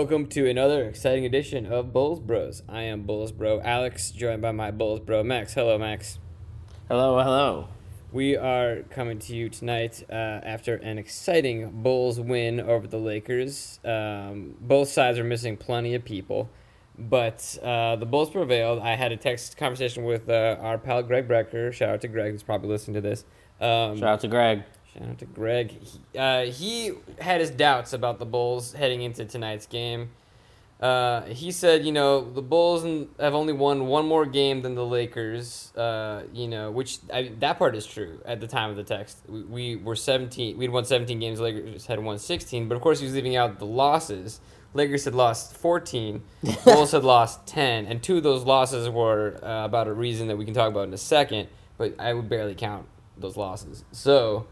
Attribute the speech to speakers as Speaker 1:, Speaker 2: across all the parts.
Speaker 1: Welcome to another exciting edition of Bulls Bros. I am Bulls Bro Alex, joined by my Bulls Bro Max. Hello, Max.
Speaker 2: Hello, hello.
Speaker 1: We are coming to you tonight uh, after an exciting Bulls win over the Lakers. Um, both sides are missing plenty of people, but uh, the Bulls prevailed. I had a text conversation with uh, our pal Greg Brecker. Shout out to Greg, who's probably listening to this. Um,
Speaker 2: Shout out to Greg.
Speaker 1: Shout out to Greg. He, uh, he had his doubts about the Bulls heading into tonight's game. Uh, he said, you know, the Bulls have only won one more game than the Lakers. Uh, you know, which I, that part is true at the time of the text. We, we were 17. We'd won 17 games. Lakers had won 16. But of course, he was leaving out the losses. Lakers had lost 14. Bulls had lost 10, and two of those losses were uh, about a reason that we can talk about in a second. But I would barely count those losses. So.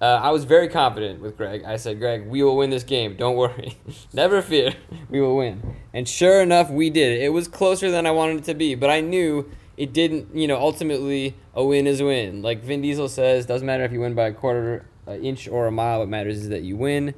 Speaker 1: Uh, I was very confident with Greg. I said, Greg, we will win this game. Don't worry. Never fear. We will win. And sure enough, we did. It was closer than I wanted it to be, but I knew it didn't, you know, ultimately a win is a win. Like Vin Diesel says, doesn't matter if you win by a quarter, an inch, or a mile. What matters is that you win.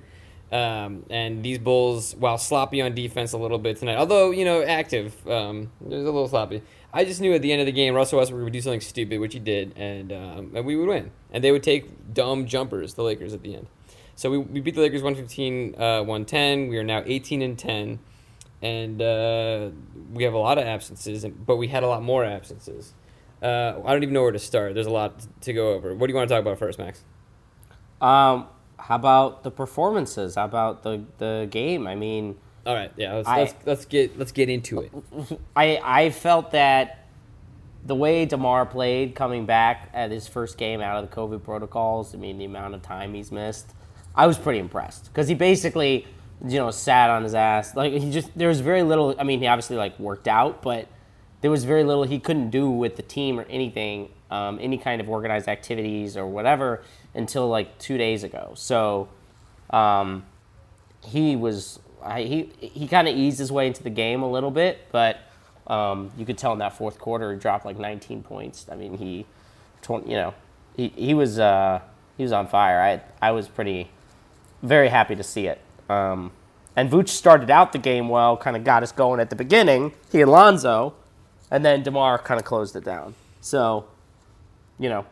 Speaker 1: Um, and these Bulls, while sloppy on defense a little bit tonight, although, you know, active, um, it was a little sloppy. I just knew at the end of the game, Russell Westbrook would do something stupid, which he did, and, um, and we would win. And they would take dumb jumpers, the Lakers, at the end. So we, we beat the Lakers 115 uh, 110. We are now 18 and 10. And uh, we have a lot of absences, but we had a lot more absences. Uh, I don't even know where to start. There's a lot to go over. What do you want to talk about first, Max?
Speaker 2: Um, how about the performances? How about the, the game? I mean,
Speaker 1: all right, yeah, let's,
Speaker 2: I-
Speaker 1: let's, let's get let's get into it.
Speaker 2: I I felt that the way Demar played coming back at his first game out of the COVID protocols. I mean, the amount of time he's missed, I was pretty impressed because he basically, you know, sat on his ass. Like he just there was very little. I mean, he obviously like worked out, but there was very little he couldn't do with the team or anything, um, any kind of organized activities or whatever until like two days ago. So. Um, he was I, he he kind of eased his way into the game a little bit, but um, you could tell in that fourth quarter he dropped like 19 points. I mean he, 20, you know, he he was uh, he was on fire. I I was pretty very happy to see it. Um, and Vooch started out the game well, kind of got us going at the beginning. He and Lonzo, and then Demar kind of closed it down. So, you know,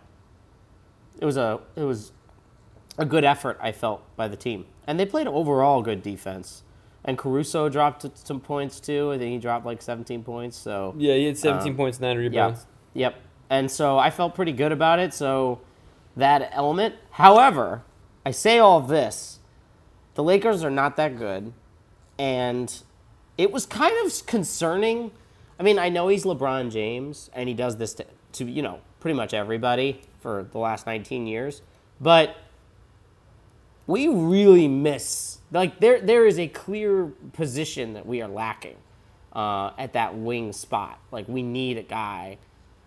Speaker 2: it was a it was a good effort I felt by the team, and they played overall good defense. And Caruso dropped some points too. I think he dropped like 17 points. So
Speaker 1: Yeah, he had 17 um, points, nine
Speaker 2: yeah,
Speaker 1: rebounds.
Speaker 2: yep. And so I felt pretty good about it. So that element. However, I say all this, the Lakers are not that good, and it was kind of concerning. I mean, I know he's LeBron James, and he does this to, to you know pretty much everybody for the last 19 years, but we really miss like there there is a clear position that we are lacking uh, at that wing spot. Like we need a guy.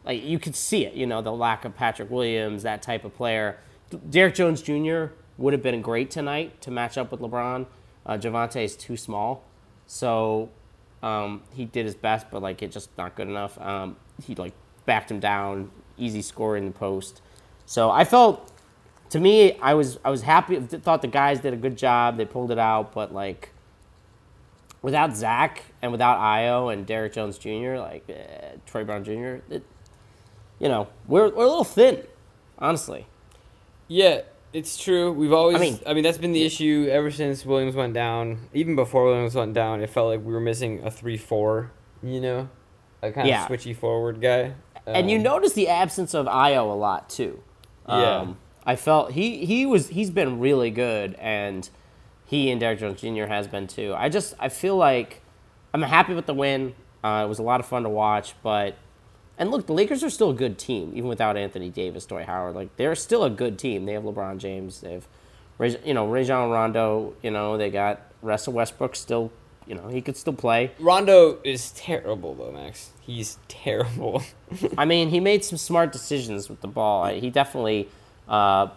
Speaker 2: Like you could see it, you know, the lack of Patrick Williams, that type of player. Derrick Jones Jr. would have been great tonight to match up with LeBron. Uh, Javonte is too small, so um, he did his best, but like it's just not good enough. Um, he like backed him down, easy score in the post. So I felt to me, I was I was happy. Thought the guys did a good job. They pulled it out, but like without Zach and without Ayo and Derrick Jones Jr., like eh, Troy Brown Jr., it, you know, we're we're a little thin, honestly.
Speaker 1: Yeah, it's true. We've always. I mean, I mean that's been the issue ever since Williams went down. Even before Williams went down, it felt like we were missing a three-four. You know, a kind
Speaker 2: Yeah.
Speaker 1: of switchy forward guy.
Speaker 2: and you
Speaker 1: Um,
Speaker 2: notice the absence of Ayo a lot too.
Speaker 1: Yeah.
Speaker 2: I felt he he was he's been really good, and he and Derrick Jones Jr. has been too. I just I feel like I'm happy with the win. Uh, it was a lot of fun to watch, but and look, the Lakers are still a good team even without Anthony Davis, Dwight Howard. Like they're still a good team. They have LeBron James. They have, you know, Rajon Rondo. You know, they got Russell Westbrook still. You know, he could still play.
Speaker 1: Rondo is terrible though, Max. He's terrible.
Speaker 2: I mean, he made some smart decisions with the ball. He definitely uh,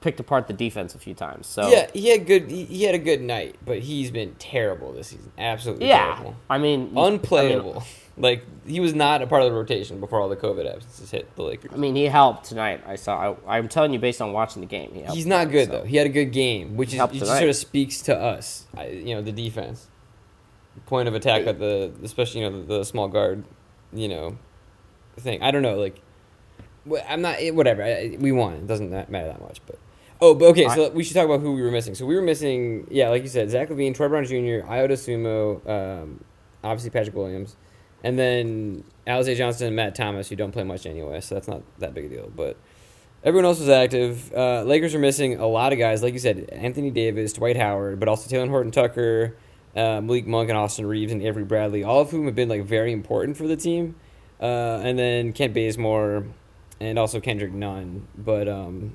Speaker 2: picked apart the defense a few times. So
Speaker 1: yeah, he had good. He, he had a good night, but he's been terrible this season. Absolutely
Speaker 2: yeah.
Speaker 1: terrible.
Speaker 2: I mean,
Speaker 1: Unplayable. like he was not a part of the rotation before all the COVID absences hit the Lakers.
Speaker 2: I mean, he helped tonight. I saw. I, I'm telling you, based on watching the game, he.
Speaker 1: He's not
Speaker 2: tonight,
Speaker 1: good
Speaker 2: so.
Speaker 1: though. He had a good game, which is just sort of speaks to us. I, you know, the defense. point of attack at the especially you know the, the small guard, you know, thing. I don't know like. I'm not eh, whatever. I, we won. It doesn't matter that much, but. Oh, but okay. So we should talk about who we were missing. So we were missing, yeah, like you said, Zach LaVine, Troy Brown Jr., Ayo Dosunmu, um, obviously Patrick Williams, and then Alize Johnson and Matt Thomas, who don't play much anyway, so that's not that big a deal. But everyone else was active. Uh, Lakers are missing a lot of guys, like you said, Anthony Davis, Dwight Howard, but also Talen Horton Tucker, uh, Malik Monk, and Austin Reaves, and Avery Bradley, all of whom have been like very important for the team. Uh, and then Kent Bazemore, and also Kendrick Nunn, but um,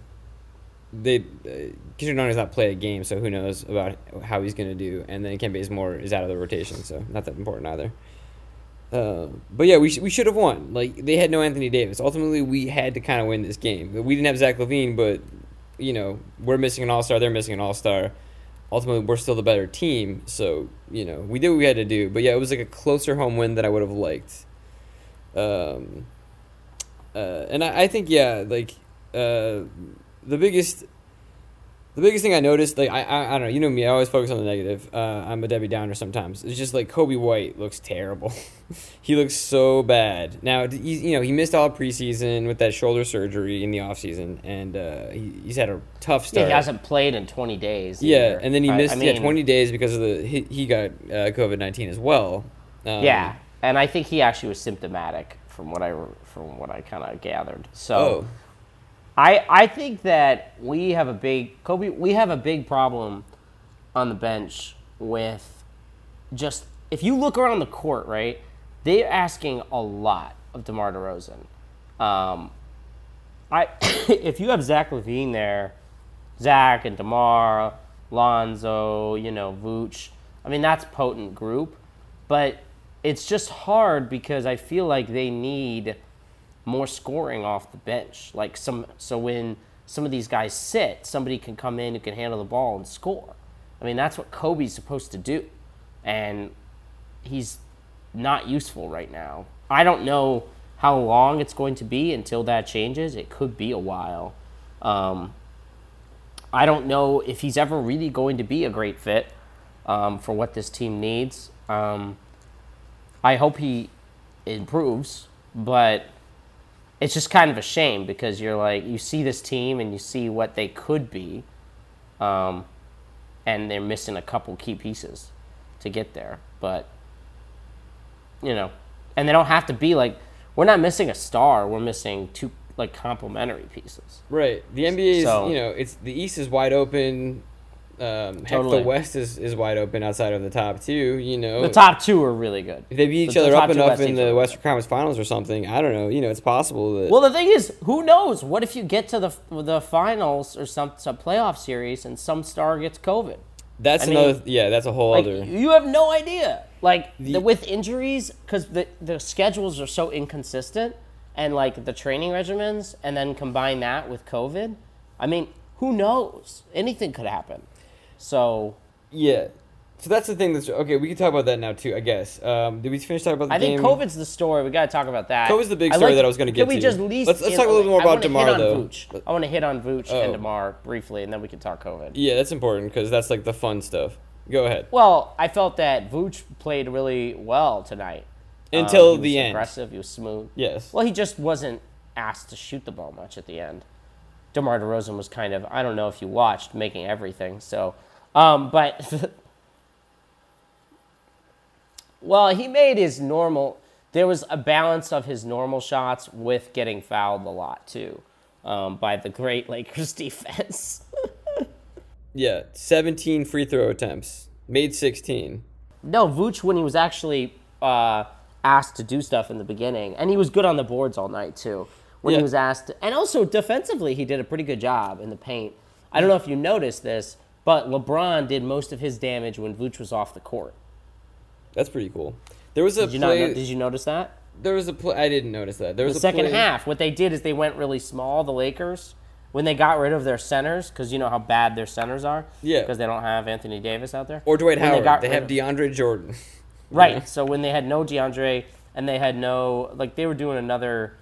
Speaker 1: they uh, Kendrick Nunn has not played a game, so who knows about how he's going to do. And then Kent more is out of the rotation, so not that important either. Uh, but yeah, we, sh- we should have won. Like they had no Anthony Davis. Ultimately, we had to kind of win this game. We didn't have Zach LaVine, but you know we're missing an All Star. They're missing an All Star. Ultimately, we're still the better team. So you know we did what we had to do. But yeah, it was like a closer home win than I would have liked. Um, uh, and I, I think yeah, like uh, the biggest the biggest thing I noticed, like I, I, I don't know, you know me, I always focus on the negative. Uh, I'm a Debbie Downer sometimes. It's just like Coby White looks terrible. he looks so bad. Now, he, you know, he missed all preseason with that shoulder surgery in the offseason, and uh, he, he's had a tough start.
Speaker 2: Yeah, he hasn't played in 20 days.
Speaker 1: Yeah, and then he missed
Speaker 2: I
Speaker 1: yeah
Speaker 2: mean,
Speaker 1: 20 days because of the he, he got uh, COVID 19 as well. Um,
Speaker 2: Yeah, and I think he actually was symptomatic from what I from what I kind of gathered. So
Speaker 1: Oh,
Speaker 2: I I think that we have a big Coby. We have a big problem on the bench with just if you look around the court, right? They're asking a lot of DeMar DeRozan. Um, I if you have Zach LaVine there, Zach and DeMar, Lonzo, you know Vooch. I mean that's potent group, but it's just hard because I feel like they need more scoring off the bench. Like some, so when some of these guys sit, somebody can come in who can handle the ball and score. I mean, that's what Coby's supposed to do, and he's not useful right now. I don't know how long it's going to be until that changes. It could be a while. Um, I don't know if he's ever really going to be a great fit um, for what this team needs. Um, I hope he improves, but it's just kind of a shame because you're like you see this team and you see what they could be, um, and they're missing a couple key pieces to get there. But you know, and they don't have to be like we're not missing a star. We're missing two like complementary pieces.
Speaker 1: right. The NBA is
Speaker 2: So-
Speaker 1: you know it's the East is wide open. Um, heck, the West is, is wide open outside of the top two. You know,
Speaker 2: The top two are really good.
Speaker 1: If they beat each
Speaker 2: The- the
Speaker 1: other up enough
Speaker 2: West
Speaker 1: in the Western Conference Finals or something, I don't know. You know, it's possible that.
Speaker 2: Well, the thing is, who knows? What if you get to the the finals or some some playoff series and some star gets COVID?
Speaker 1: that's
Speaker 2: I mean,
Speaker 1: another. Yeah, that's a whole
Speaker 2: Like
Speaker 1: other.
Speaker 2: you have no idea. Like
Speaker 1: The-
Speaker 2: the, with injuries, because the the schedules are so inconsistent, and like the training regimens, and then combine that with COVID. I mean, who knows? Anything could happen. So
Speaker 1: Yeah. So that's the thing that's okay. We can talk about that now too. I guess. Um, did we finish talking about the
Speaker 2: I think? COVID's the story. We got to talk about that.
Speaker 1: COVID's the big story
Speaker 2: like-
Speaker 1: that I was gonna get
Speaker 2: Can we
Speaker 1: to.
Speaker 2: just least
Speaker 1: Let's- let's talk a little more about DeMar, though.
Speaker 2: Vooch. I want to hit on Vooch
Speaker 1: Oh.
Speaker 2: and Demar briefly, and then we can talk COVID.
Speaker 1: Yeah, that's important because that's like the fun stuff. Go ahead.
Speaker 2: Well, I felt that Vooch played really well tonight. Um,
Speaker 1: Until
Speaker 2: he was
Speaker 1: the end.
Speaker 2: aggressive. He was smooth.
Speaker 1: Yes.
Speaker 2: Well, he just wasn't asked to shoot the ball much at the end. DeMar DeRozan was kind of I don't know if you watched making everything. So, um, but well, he made his normal. There was a balance of his normal shots with getting fouled a lot too, um, by the great Lakers defense.
Speaker 1: Yeah, 17 free throw attempts, made 16.
Speaker 2: No, Vooch when he was actually uh, asked to do stuff in the beginning, and he was good on the boards all night too. When
Speaker 1: Yeah.
Speaker 2: he was asked, and also defensively, he did a pretty good job in the paint. I don't know if you noticed this, but LeBron did most of his damage when Vooch was off the court.
Speaker 1: That's pretty cool. There was a
Speaker 2: Did you
Speaker 1: play.
Speaker 2: Did you notice that?
Speaker 1: there was a play. I didn't notice that. There was
Speaker 2: The
Speaker 1: a
Speaker 2: second
Speaker 1: play-
Speaker 2: half, what they did is they went really small. The Lakers, when they got rid of their centers, because you know how bad their centers are.
Speaker 1: Yeah.
Speaker 2: Because they don't have Anthony Davis out there.
Speaker 1: Or Dwight
Speaker 2: When
Speaker 1: Howard.
Speaker 2: got
Speaker 1: They, have DeAndre Jordan.
Speaker 2: Right. So when they had no DeAndre and they had no like they were doing another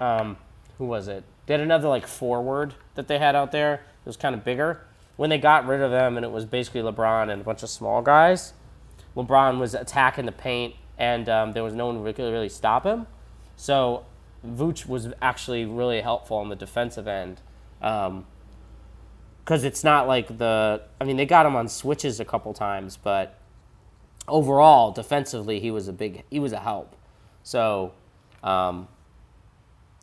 Speaker 2: um who was it? They had another like forward that they had out there. It was kind of bigger. When they got rid of them and it was basically LeBron and a bunch of small guys, LeBron was attacking the paint, and um, there was no one who could really stop him. So Vooch was actually really helpful on the defensive end. Because it's not like the. I mean, they got him on switches a couple times, but overall, defensively, he was a big. He was a help. So, um,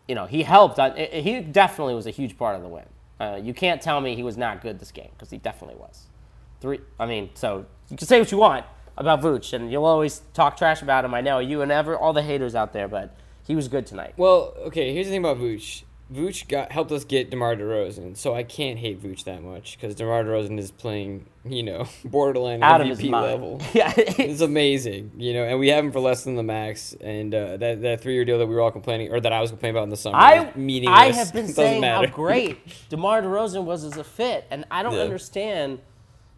Speaker 2: you know, he helped. I- He definitely was a huge part of the win. Uh, you can't tell me he was not good this game because he definitely was. Three. I mean, so you can say what you want about Vooch, and you'll always talk trash about him. I know you and ever all the haters out there, but he was good tonight.
Speaker 1: Well, okay. Here's the thing about Vooch. Vooch got helped us get DeMar DeRozan, so I can't hate Vooch that much because DeMar DeRozan is playing, you know, borderline
Speaker 2: Out of
Speaker 1: MVP
Speaker 2: his mind.
Speaker 1: level.
Speaker 2: Yeah.
Speaker 1: It's amazing, you know, and we have him for less than the max. And uh, that that three year deal that we were all complaining, or that I was complaining about in the summer,
Speaker 2: I
Speaker 1: meaningless.
Speaker 2: I have been
Speaker 1: Doesn't
Speaker 2: saying
Speaker 1: matter.
Speaker 2: how great DeMar DeRozan was as a fit, and I don't
Speaker 1: Yeah.
Speaker 2: understand.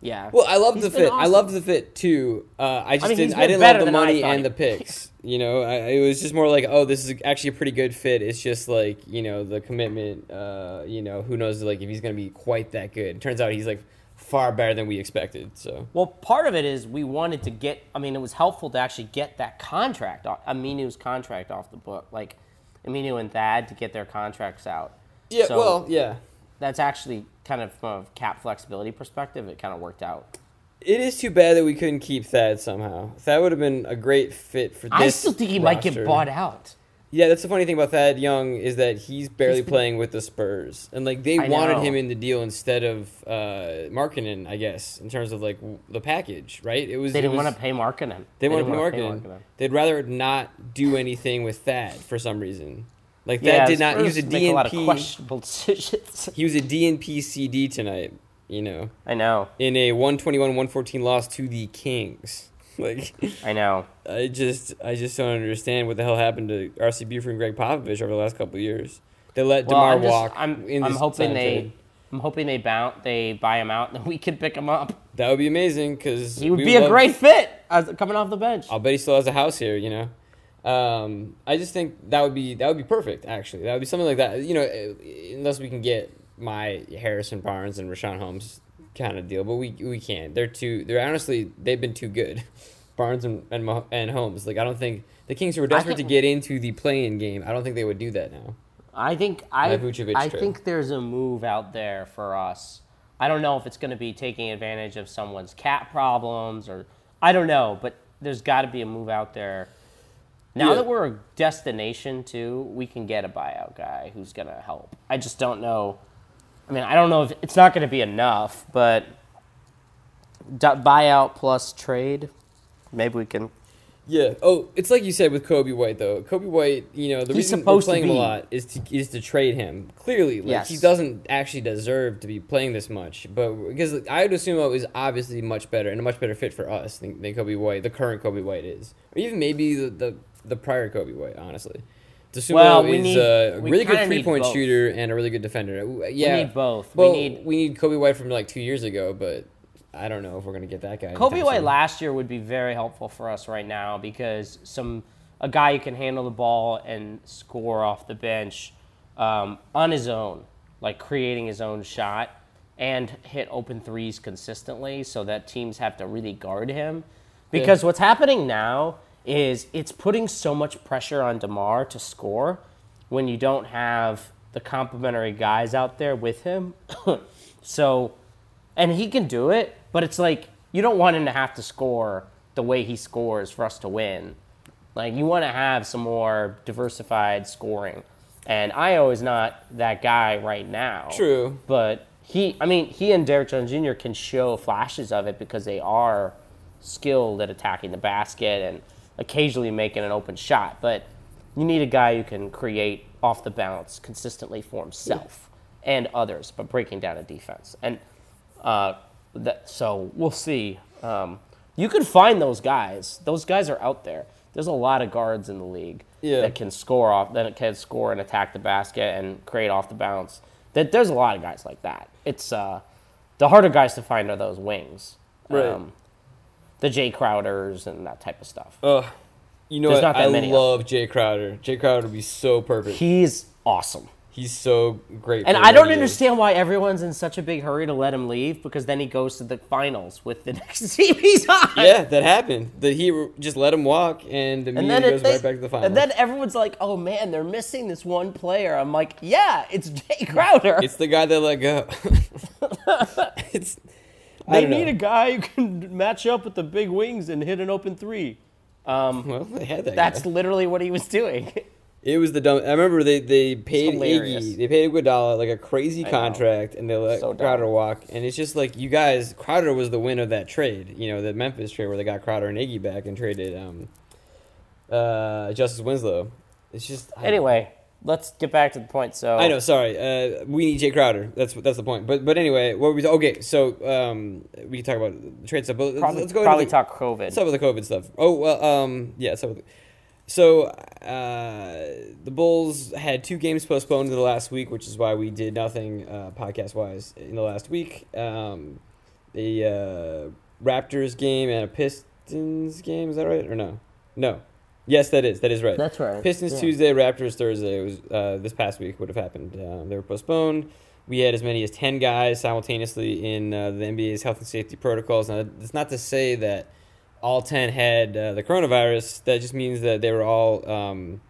Speaker 2: Yeah.
Speaker 1: Well, I
Speaker 2: love
Speaker 1: the
Speaker 2: been
Speaker 1: fit. I
Speaker 2: awesome.
Speaker 1: loved the fit too. Uh, I just
Speaker 2: mean,
Speaker 1: didn't. I didn't love the money and the picks. You know, I, it was just more like, oh, this is actually a pretty good fit. It's just like you know the commitment. Uh, you know, who knows like if he's gonna be quite that good. Turns out he's like far better than we expected. So
Speaker 2: Well, part of it is we wanted to get. I mean, it was helpful to actually get that contract, Aminu's contract off the book, like Aminu and Thad to get their contracts out.
Speaker 1: yeah,
Speaker 2: So-
Speaker 1: well, yeah.
Speaker 2: That's actually kind of from a cap flexibility perspective, it kind of worked out.
Speaker 1: It is too bad that we couldn't keep Thad somehow. Thad would have been a great fit for this.
Speaker 2: I still think he might get bought out.
Speaker 1: Yeah, that's the funny thing about Thad Young is that he's barely
Speaker 2: He's been-
Speaker 1: playing with the Spurs, and like they
Speaker 2: I
Speaker 1: wanted
Speaker 2: know.
Speaker 1: him in the deal instead of uh, Markkanen, I guess, in terms of like w- the package, right? It was
Speaker 2: They didn't want to pay Markkanen.
Speaker 1: They want to pay Markkanen. They'd rather not do anything with Thad for some reason. Like that
Speaker 2: Yeah,
Speaker 1: did not. He was a
Speaker 2: make a lot of
Speaker 1: DNP.
Speaker 2: questionable decisions.
Speaker 1: He was a DNP CD tonight. You know,
Speaker 2: I know,
Speaker 1: in a 121-114 loss to the Kings. Like.
Speaker 2: I know.
Speaker 1: I just I just don't understand what the hell happened to RC Buford and Gregg Popovich over the last couple of years. They let
Speaker 2: Well,
Speaker 1: Demar
Speaker 2: I'm, just,
Speaker 1: walk.
Speaker 2: I'm, I'm hoping they. I'm hoping they bounce, they buy him out, and we can pick him up.
Speaker 1: That would be amazing because
Speaker 2: He would be a great fit as, coming off the bench.
Speaker 1: I'll bet he still has a house here. You know, um, I just think that would be that would be perfect. Actually, that would be something like that. You know, eh, unless we can get my Harrison Barnes and Richaun Holmes kind of deal, but we we can't. They're too. They're honestly they've been too good. Barnes and and, and Holmes. Like I don't think the Kings who were desperate
Speaker 2: think-
Speaker 1: to get into the play-in game. I don't think they would do that now.
Speaker 2: I think I, I
Speaker 1: trade.
Speaker 2: think there's a move out there for us. I don't know if it's going to be taking advantage of someone's cat problems or I don't know, but there's got to be a move out there. Now
Speaker 1: Yeah.
Speaker 2: that we're a destination too, we can get a buyout guy who's going to help. I just don't know. I mean, I don't know if it's not going to be enough, but buyout plus trade, maybe we can.
Speaker 1: Yeah. Oh, it's like you said with Coby White though. Coby White, you know, the
Speaker 2: He's
Speaker 1: reason we're playing him a lot is to is to trade him. Clearly, like
Speaker 2: Yes.
Speaker 1: he doesn't actually deserve to be playing this much. But because like, I would assume it was obviously much better and a much better fit for us than, than Coby White, the current Coby White is, or even maybe the the, the prior Coby White. Honestly, Dosunmu
Speaker 2: Well, we
Speaker 1: is
Speaker 2: need-
Speaker 1: a really good three point
Speaker 2: both.
Speaker 1: shooter and a really good defender. Yeah,
Speaker 2: We need both.
Speaker 1: Well,
Speaker 2: we need
Speaker 1: we need Coby White from like two years ago, but I don't know if we're gonna get that guy. Coby
Speaker 2: White
Speaker 1: soon.
Speaker 2: last year would be very helpful for us right now because some a guy who can handle the ball and score off the bench um, on his own, like creating his own shot and hit open threes consistently, so that teams have to really guard him. Because what's happening now is it's putting so much pressure on Demar to score when you don't have the complimentary guys out there with him. so and he can do it, but it's like you don't want him to have to score the way he scores for us to win. Like you want to have some more diversified scoring. And Ayo is not that guy right now.
Speaker 1: True.
Speaker 2: But he I mean, he and Derrick Jones Jr. can show flashes of it because they are skilled at attacking the basket and occasionally making an open shot. But you need a guy who can create off the bounce consistently for himself and others, but breaking down a defense. And uh, that, so we'll see. Um, you can find those guys. Those guys are out there. There's a lot of guards in the league
Speaker 1: Yeah.
Speaker 2: that can score off, that can score and attack the basket and create off the bounce. That there's a lot of guys like that. It's uh, the harder guys to find are those wings, Um,
Speaker 1: Right.
Speaker 2: The Jae Crowders and that type of stuff.
Speaker 1: Ugh. You know
Speaker 2: There's
Speaker 1: what?
Speaker 2: not that
Speaker 1: I
Speaker 2: many
Speaker 1: love Jae Crowder. Jae Crowder would be so perfect.
Speaker 2: He's awesome.
Speaker 1: He's so great.
Speaker 2: And I don't
Speaker 1: he is.
Speaker 2: understand why everyone's in such a big hurry to let him leave because then he goes to the finals with the next team he's on.
Speaker 1: Yeah, that happened. That he just let him walk, and
Speaker 2: And
Speaker 1: immediately
Speaker 2: then
Speaker 1: goes
Speaker 2: they-
Speaker 1: right back to the finals.
Speaker 2: And then everyone's like, "Oh man, they're missing this one player." I'm like, "Yeah, it's Jae Crowder.
Speaker 1: it's the guy they let go. it's.
Speaker 2: They need
Speaker 1: know.
Speaker 2: a guy who can match up with the big wings and hit an open three. Um,
Speaker 1: Well, they had that.
Speaker 2: that's
Speaker 1: guy.
Speaker 2: literally what he was doing.
Speaker 1: It was the dumb. I remember they they paid. Iggy, they paid Iguodala like a crazy contract, and they let
Speaker 2: So.
Speaker 1: Crowder walk. And it's just like you guys, Crowder was the win of that trade. You know, the Memphis trade where they got Crowder and Iggy back and traded um, uh, Justice Winslow. It's just I,
Speaker 2: anyway, let's get back to the point. So
Speaker 1: I know. Sorry, uh, we need Jae Crowder. That's that's the point. But but anyway, what we? Okay, so um, we can talk about the trade stuff. But let's-
Speaker 2: probably,
Speaker 1: let's go.
Speaker 2: probably
Speaker 1: the,
Speaker 2: talk COVID.
Speaker 1: Up with the COVID stuff? Oh well, um, yeah. So, so uh, the Bulls had two games postponed to the last week, which is why we did nothing uh, podcast wise in the last week. Um, the uh, Raptors game and a Pistons game. Is that right or no? No. Yes, that is. That is right.
Speaker 2: That's right.
Speaker 1: Pistons
Speaker 2: Yeah.
Speaker 1: Tuesday, Raptors Thursday. It was uh, this past week would have happened. Uh, they were postponed. We had as many as ten guys simultaneously in uh, the NBA's health and safety protocols. Now, it's not to say that all ten had uh, the coronavirus. That just means that they were all um,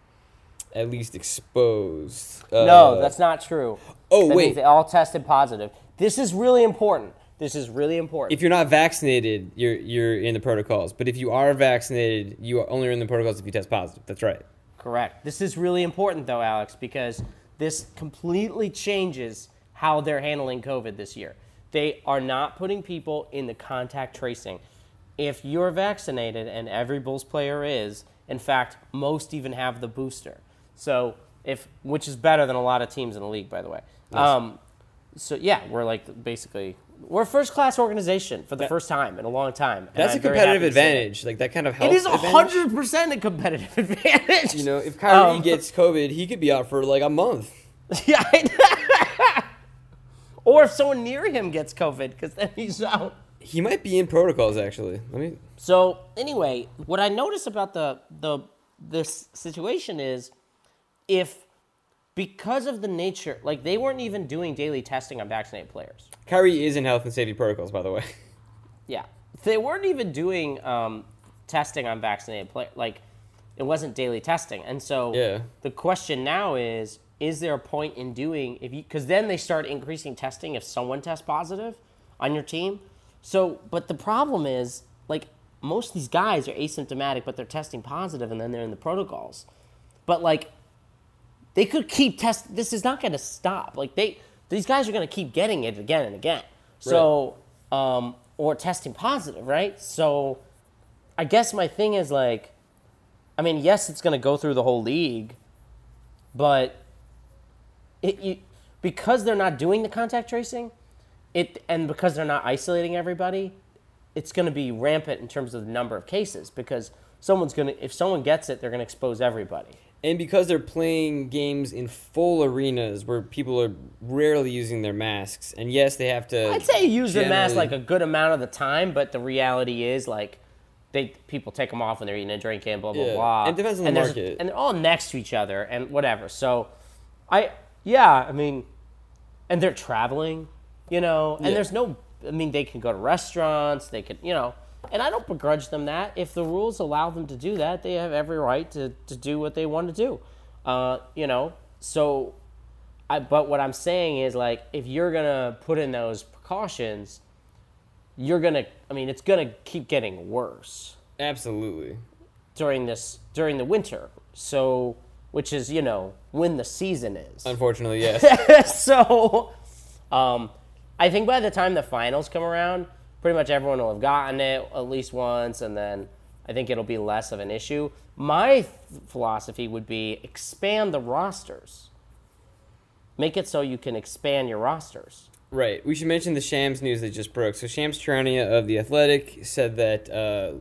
Speaker 1: at least exposed. Uh,
Speaker 2: no, that's not true.
Speaker 1: Oh
Speaker 2: That
Speaker 1: wait,
Speaker 2: they all tested positive. This is really important. This is really important.
Speaker 1: if you're not vaccinated, you're you're in the protocols. But if you are vaccinated, you are only in the protocols if you test positive. That's right.
Speaker 2: Correct. This is really important, though, Alex, because this completely changes how they're handling COVID this year. They are not putting people in the contact tracing. If you're vaccinated, and every Bulls player is, in fact, most even have the booster. So, if which is better than a lot of teams in the league, by the way. Um, so yeah, we're like basically we're a first class organization for the
Speaker 1: That-
Speaker 2: first time in a long time.
Speaker 1: That's a
Speaker 2: I'm
Speaker 1: competitive
Speaker 2: happy to say it.
Speaker 1: advantage. Like that kind of
Speaker 2: It
Speaker 1: helps.
Speaker 2: is hundred percent a competitive advantage.
Speaker 1: You know, if Kyrie
Speaker 2: Um,
Speaker 1: gets COVID, he could be out for like a month.
Speaker 2: Yeah. Or if someone near him gets COVID, because then he's out.
Speaker 1: He might be in protocols actually. Let me.
Speaker 2: So anyway, what I notice about the the this situation is if because of the nature, like they weren't even doing daily testing on vaccinated players.
Speaker 1: Kyrie is in health and safety protocols, by the way.
Speaker 2: Yeah, they weren't even doing um, testing on vaccinated players. Like it wasn't daily testing, and so
Speaker 1: Yeah.
Speaker 2: the question now is: Is there a point in doing if you? Because then they start increasing testing if someone tests positive on your team. So, but the problem is like most of these guys are asymptomatic, but they're testing positive, and then they're in the protocols. But like they could keep test. This is not going to stop. Like they, these guys are going to keep getting it again and again. So, um, or testing positive, right? So, I guess my thing is like, I mean, yes, it's going to go through the whole league, but it you, because they're not doing the contact tracing, it and because they're not isolating everybody, it's going to be rampant in terms of the number of cases because someone's going to if someone gets it, they're going to expose everybody.
Speaker 1: And because they're playing games in full arenas where people are rarely using their masks, and yes, they have to.
Speaker 2: I'd say use the mask like a good amount of the time, but the reality is like they people take them off when they're eating and drinking, blah blah
Speaker 1: Yeah.
Speaker 2: blah.
Speaker 1: And it depends on the market.
Speaker 2: and they're all next to each other and whatever. So, I yeah, I mean, and they're traveling, you know, and
Speaker 1: Yeah.
Speaker 2: there's no. I mean, they can go to restaurants. They can, you know, and I don't begrudge them that. If the rules allow them to do that, they have every right to, to do what they want to do. Uh, you know, so I, but what I'm saying is like if you're gonna put in those precautions, you're gonna. I mean, it's gonna keep getting worse
Speaker 1: Absolutely.
Speaker 2: during this during the winter. So, which is you know when the season is.
Speaker 1: Unfortunately, yes.
Speaker 2: so, um, I think by the time the finals come around, pretty much everyone will have gotten it at least once, and then I think it'll be less of an issue. My th- philosophy would be expand the rosters. Make it so you can expand your rosters.
Speaker 1: Right. We should mention the Shams news that just broke. So Shams Charania of the Athletic said that uh,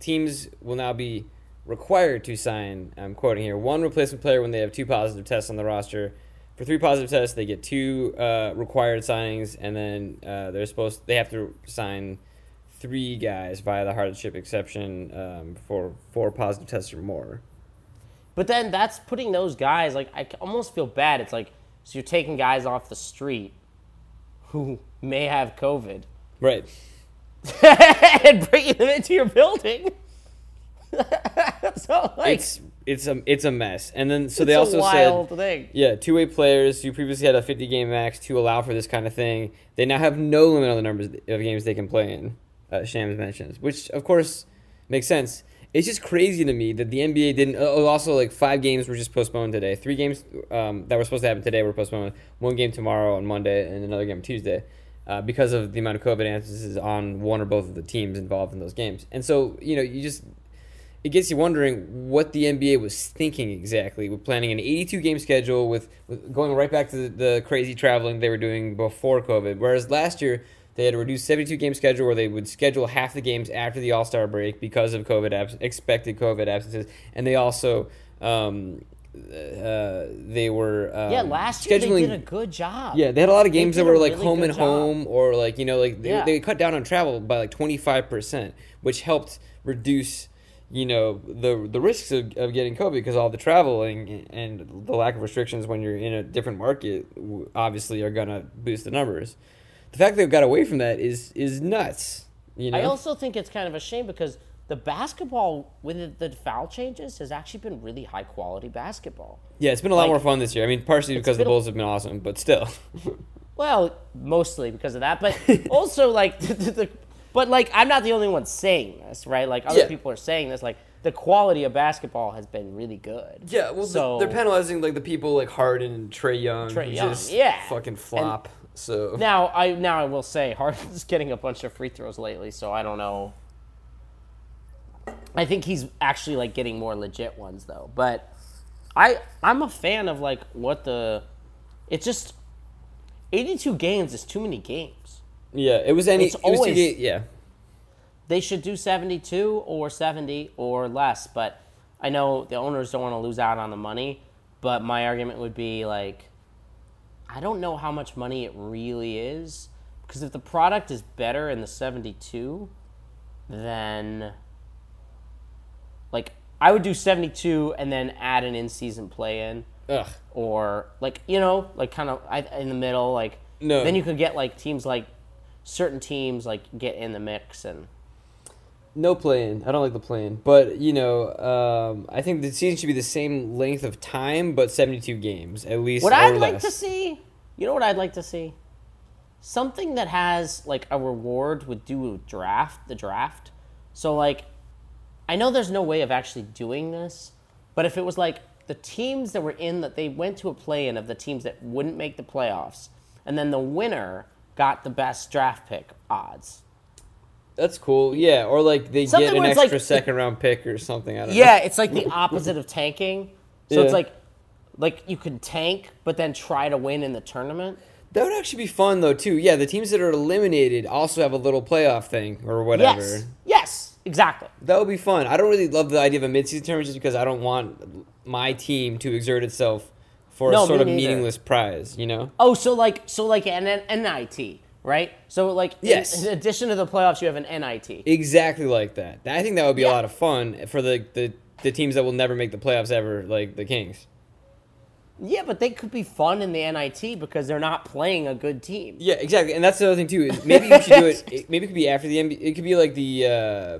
Speaker 1: teams will now be required to sign. I'm quoting here: one replacement player when they have two positive tests on the roster. For three positive tests, they get two uh, required signings, and then uh, they're supposed they have to sign three guys via the hardship exception um, for four positive tests or more.
Speaker 2: But then that's putting those guys like I almost feel bad. It's like So you're taking guys off the street who may have COVID
Speaker 1: Right.
Speaker 2: and bringing them into your building. so like
Speaker 1: It's it's a it's a mess. And then so they also
Speaker 2: a wild
Speaker 1: said
Speaker 2: thing.
Speaker 1: yeah, two way players who previously had a 50 game max to allow for this kind of thing. They now have no limit on the numbers of games they can play in. Uh, Shams mentions, which of course makes sense. It's just crazy to me that the NBA didn't. Oh, also, like five games were just postponed today. Three games um, that were supposed to happen today were postponed. One game tomorrow on Monday, and another game Tuesday, uh, because of the amount of COVID instances on one or both of the teams involved in those games. And so, you know, you just it gets you wondering what the NBA was thinking exactly with planning an 82 game schedule with, with going right back to the, the crazy traveling they were doing before COVID. Whereas last year they had a reduced 72 game schedule where they would schedule half the games after the All Star break because of COVID abs- expected COVID absences, and they also um, uh, they were um,
Speaker 2: Yeah, last year
Speaker 1: scheduling.
Speaker 2: they did a good job.
Speaker 1: Yeah, they had a lot of games that were like
Speaker 2: really
Speaker 1: home and
Speaker 2: job.
Speaker 1: home, or like you know, like they,
Speaker 2: Yeah.
Speaker 1: they cut down on travel by like twenty five percent, which helped reduce you know the the risks of, of getting COVID because all the traveling and the lack of restrictions when you're in a different market obviously are gonna boost the numbers. The fact they've got away from that is is nuts. You know,
Speaker 2: I also think it's kind of a shame because the basketball with the foul changes has actually been really high quality basketball.
Speaker 1: yeah, it's been a lot
Speaker 2: like-
Speaker 1: more fun this year. I mean, partially because the
Speaker 2: been a-
Speaker 1: Bulls have been awesome, but still.
Speaker 2: Well, mostly because of that, but also like the, the, but like I'm not the only one saying this, right? Like other
Speaker 1: Yeah.
Speaker 2: people are saying this. Like the quality of basketball has been really good.
Speaker 1: Yeah, well,
Speaker 2: So-
Speaker 1: they're penalizing like the people like Harden and Trae Young, who
Speaker 2: Young,
Speaker 1: just
Speaker 2: yeah.
Speaker 1: fucking flop. so
Speaker 2: Now I now I will say Harden's getting a bunch of free throws lately, so I don't know. I think he's actually like getting more legit ones though. But I I'm a fan of like what the it's just 82 games is too many games.
Speaker 1: Yeah, it was any.
Speaker 2: It's
Speaker 1: it was
Speaker 2: always-
Speaker 1: ga- yeah.
Speaker 2: They should do 72 or 70 or less, but I know the owners don't want to lose out on the money, but my argument would be like I don't know how much money it really is because if the product is better in the 72, then like I would do 72 and then add an in-season play-in
Speaker 1: Ugh.
Speaker 2: or like you know like kind of in the middle like
Speaker 1: No.
Speaker 2: then you could get like teams like certain teams like get in the mix and
Speaker 1: No play-in. I don't like the play-in, but you know, um, I think the season should be the same length of time, but seventy-two games at least.
Speaker 2: What I'd like to see, you know what I'd like to see? Something that has like a reward would do a draft, the draft. So like I know there's no way of actually doing this, but if it was like the teams that were in that they went to a play-in of the teams that wouldn't make the playoffs, and then the winner got the best draft pick odds.
Speaker 1: That's cool. Yeah, or like they
Speaker 2: Something
Speaker 1: get an extra
Speaker 2: like-
Speaker 1: second-round pick or something. I don't
Speaker 2: Yeah, it's like the opposite of tanking. So
Speaker 1: Yeah.
Speaker 2: it's like like you can tank but then try to win in the tournament.
Speaker 1: That would actually be fun though too. Yeah, the teams that are eliminated also have a little playoff thing or whatever.
Speaker 2: Yes. Yes, exactly.
Speaker 1: That would be fun. I don't really love the idea of a midseason tournament just because I don't want my team to exert itself for
Speaker 2: No,
Speaker 1: a sort of
Speaker 2: neither.
Speaker 1: meaningless prize. You know?
Speaker 2: Oh, so like so like an, an NIT, right? So like
Speaker 1: Yes.
Speaker 2: in, addition to the playoffs, you have an NIT.
Speaker 1: Exactly like that. I think that would be a lot of fun for the, the the teams that will never make the playoffs ever, like the Kings.
Speaker 2: Yeah, but they could be fun in the NIT because they're not playing a good team.
Speaker 1: Yeah, exactly. And that's the other thing too. Is maybe you should do it. it- Maybe it could be after the NBA. It could be like the uh,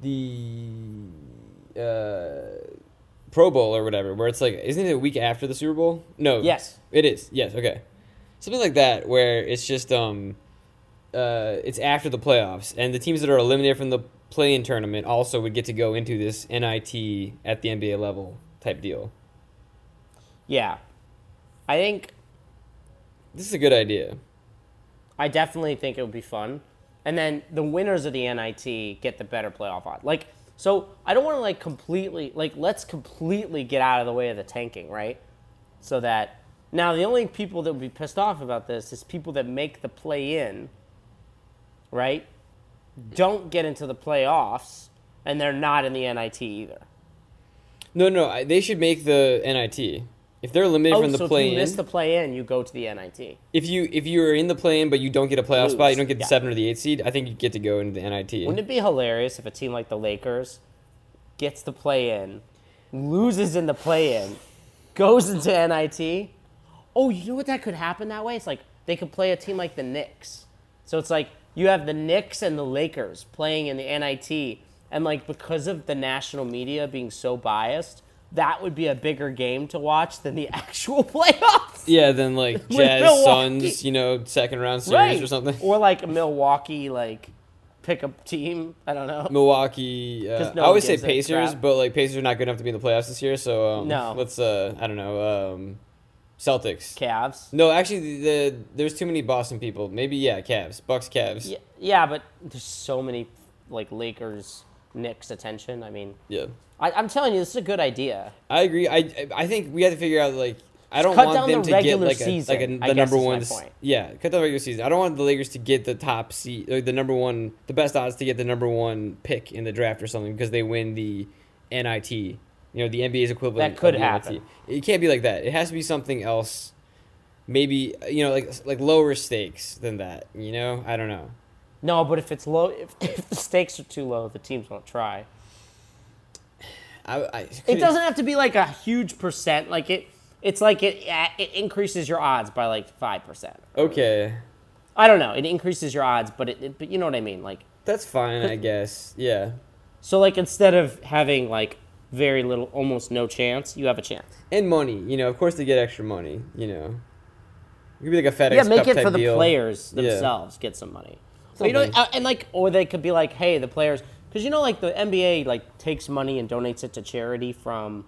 Speaker 1: the uh, Pro Bowl or whatever, where it's like, isn't it a week after the Super Bowl? No.
Speaker 2: Yes.
Speaker 1: It is. Yes. Okay. Something like that, where it's just um, uh, it's after the playoffs, and the teams that are eliminated from the play-in tournament also would get to go into this NIT at the NBA level type deal.
Speaker 2: Yeah. I think
Speaker 1: This is a good idea.
Speaker 2: I definitely think it would be fun. And then the winners of the NIT get the better playoff odds. Like, so I don't want to like completely like let's completely get out of the way of the tanking, right? So that now the only people that would be pissed off about this is people that make the play in, right? Don't get into the playoffs, and they're not in the NIT either.
Speaker 1: No, no, I, they should make the NIT. If they're eliminated
Speaker 2: Oh,
Speaker 1: from the
Speaker 2: so play-in,
Speaker 1: if
Speaker 2: you miss the play in, you go to the NIT.
Speaker 1: if you if you are in the play in but you don't get a playoff
Speaker 2: Lose.
Speaker 1: spot, you don't get the
Speaker 2: Yeah.
Speaker 1: seven or the eight seed. I think you get to go into the NIT.
Speaker 2: Wouldn't it be hilarious if a team like the Lakers gets the play in, loses in the play in, goes into NIT? Oh, you know what that could happen that way? It's like they could play a team like the Knicks. So it's like you have the Knicks and the Lakers playing in the NIT, and like because of the national media being so biased, that would be a bigger game to watch than the actual playoffs.
Speaker 1: Yeah, than like Jazz
Speaker 2: Milwaukee.
Speaker 1: Suns, you know, second round series or something.
Speaker 2: Or like Milwaukee like pickup team. I don't know.
Speaker 1: Milwaukee. Uh,
Speaker 2: no
Speaker 1: I always say Pacers, but like Pacers are not good enough to be in the playoffs this year. So um,
Speaker 2: No.
Speaker 1: let's uh, I don't know, um, Celtics.
Speaker 2: Cavs.
Speaker 1: No, actually, the, the there's too many Boston people. Maybe yeah, Cavs, Bucks, Cavs.
Speaker 2: Yeah, yeah, but there's so many like Lakers, Knicks attention. I mean,
Speaker 1: Yeah.
Speaker 2: I, I'm telling you, this is a good idea.
Speaker 1: I agree. I I think we have to figure out like I don't
Speaker 2: cut
Speaker 1: want
Speaker 2: down
Speaker 1: them
Speaker 2: the
Speaker 1: to get
Speaker 2: regular
Speaker 1: like a,
Speaker 2: season,
Speaker 1: like a,
Speaker 2: I
Speaker 1: the
Speaker 2: guess
Speaker 1: number one.
Speaker 2: point.
Speaker 1: Yeah, cut the regular season. I don't want the Lakers to get the top seed, like the number one, the best odds to get the number one pick in the draft or something because they win the NIT. You know, the NBA's equivalent.
Speaker 2: That could happen.
Speaker 1: NIT. It can't be like that. It has to be something else. Maybe you know, like like lower stakes than that. You know, I don't know.
Speaker 2: No, but if it's low, if, if the stakes are too low, the teams won't try.
Speaker 1: I, I
Speaker 2: It doesn't have to be like a huge percent. Like it, it's like it uh, it increases your odds by like five percent.
Speaker 1: Okay,
Speaker 2: I don't know. It increases your odds, but it, it but you know what I mean. Like
Speaker 1: that's fine. I guess. Yeah.
Speaker 2: so, like instead of having like very little, almost no chance, you have a chance.
Speaker 1: and money. You know, of course they get extra money. You know, it could be like a FedEx
Speaker 2: yeah, make
Speaker 1: Cup
Speaker 2: it for the
Speaker 1: deal.
Speaker 2: players
Speaker 1: Yeah.
Speaker 2: themselves get some money. You know, uh, and like, or they could be like, hey, the players, because you know, like the NBA like takes money and donates it to charity from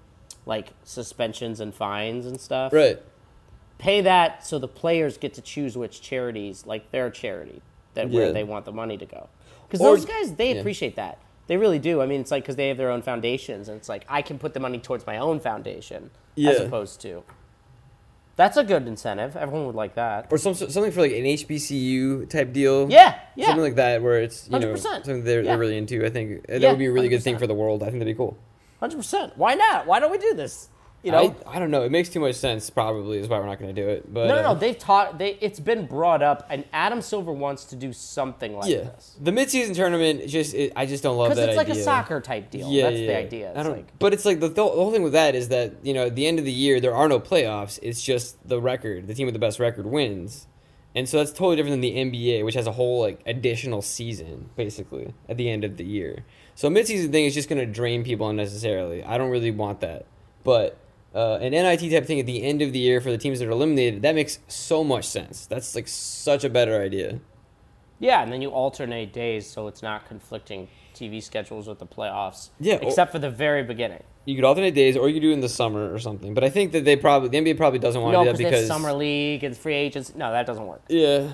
Speaker 2: like suspensions and fines and stuff.
Speaker 1: Right.
Speaker 2: Pay that so the players get to choose which charities, like their charity, that
Speaker 1: Yeah.
Speaker 2: where they want the money to go. Because
Speaker 1: Or-
Speaker 2: those guys, they
Speaker 1: yeah.
Speaker 2: appreciate that. They really do. I mean, it's like because they have their own foundations, and it's like I can put the money towards my own foundation as opposed to. That's a good incentive. Everyone would like that.
Speaker 1: Or some something for like an HBCU type deal.
Speaker 2: Yeah, yeah.
Speaker 1: Something like that where it's you know
Speaker 2: 100%.
Speaker 1: something they're,
Speaker 2: Yeah.
Speaker 1: they're really into. I think that
Speaker 2: Yeah,
Speaker 1: would be a really good thing for the world. I think that'd be cool.
Speaker 2: Hundred percent. Why not? Why don't we do this? You know,
Speaker 1: I, I don't know. It makes too much sense. Probably is why we're not going to do it. But
Speaker 2: no, no, no.
Speaker 1: uh,
Speaker 2: They've taught. They it's been brought up, and Adam Silver wants to do something like
Speaker 1: yeah,
Speaker 2: this
Speaker 1: the midseason tournament just it, I just don't love
Speaker 2: because
Speaker 1: that
Speaker 2: it's like
Speaker 1: idea.
Speaker 2: a soccer type deal.
Speaker 1: Yeah,
Speaker 2: That's
Speaker 1: yeah,
Speaker 2: the idea.
Speaker 1: I don't,
Speaker 2: like
Speaker 1: but it's like the, the whole thing with that is that you know at the end of the year there are no playoffs. It's just the record. The team with the best record wins, and so that's totally different than the NBA, which has a whole like additional season basically at the end of the year. So a midseason thing is just going to drain people unnecessarily. I don't really want that, but. Uh, an NIT type thing at the end of the year for the teams that are eliminated, that makes so much sense. That's like such a better idea.
Speaker 2: yeah, and then you alternate days so it's not conflicting TV schedules with the playoffs.
Speaker 1: Yeah,
Speaker 2: except for the very beginning.
Speaker 1: You could alternate days, or you could do it in the summer or something. But I think that they probably the NBA probably doesn't want to do that
Speaker 2: because summer league and free agents. No, that doesn't work.
Speaker 1: Yeah,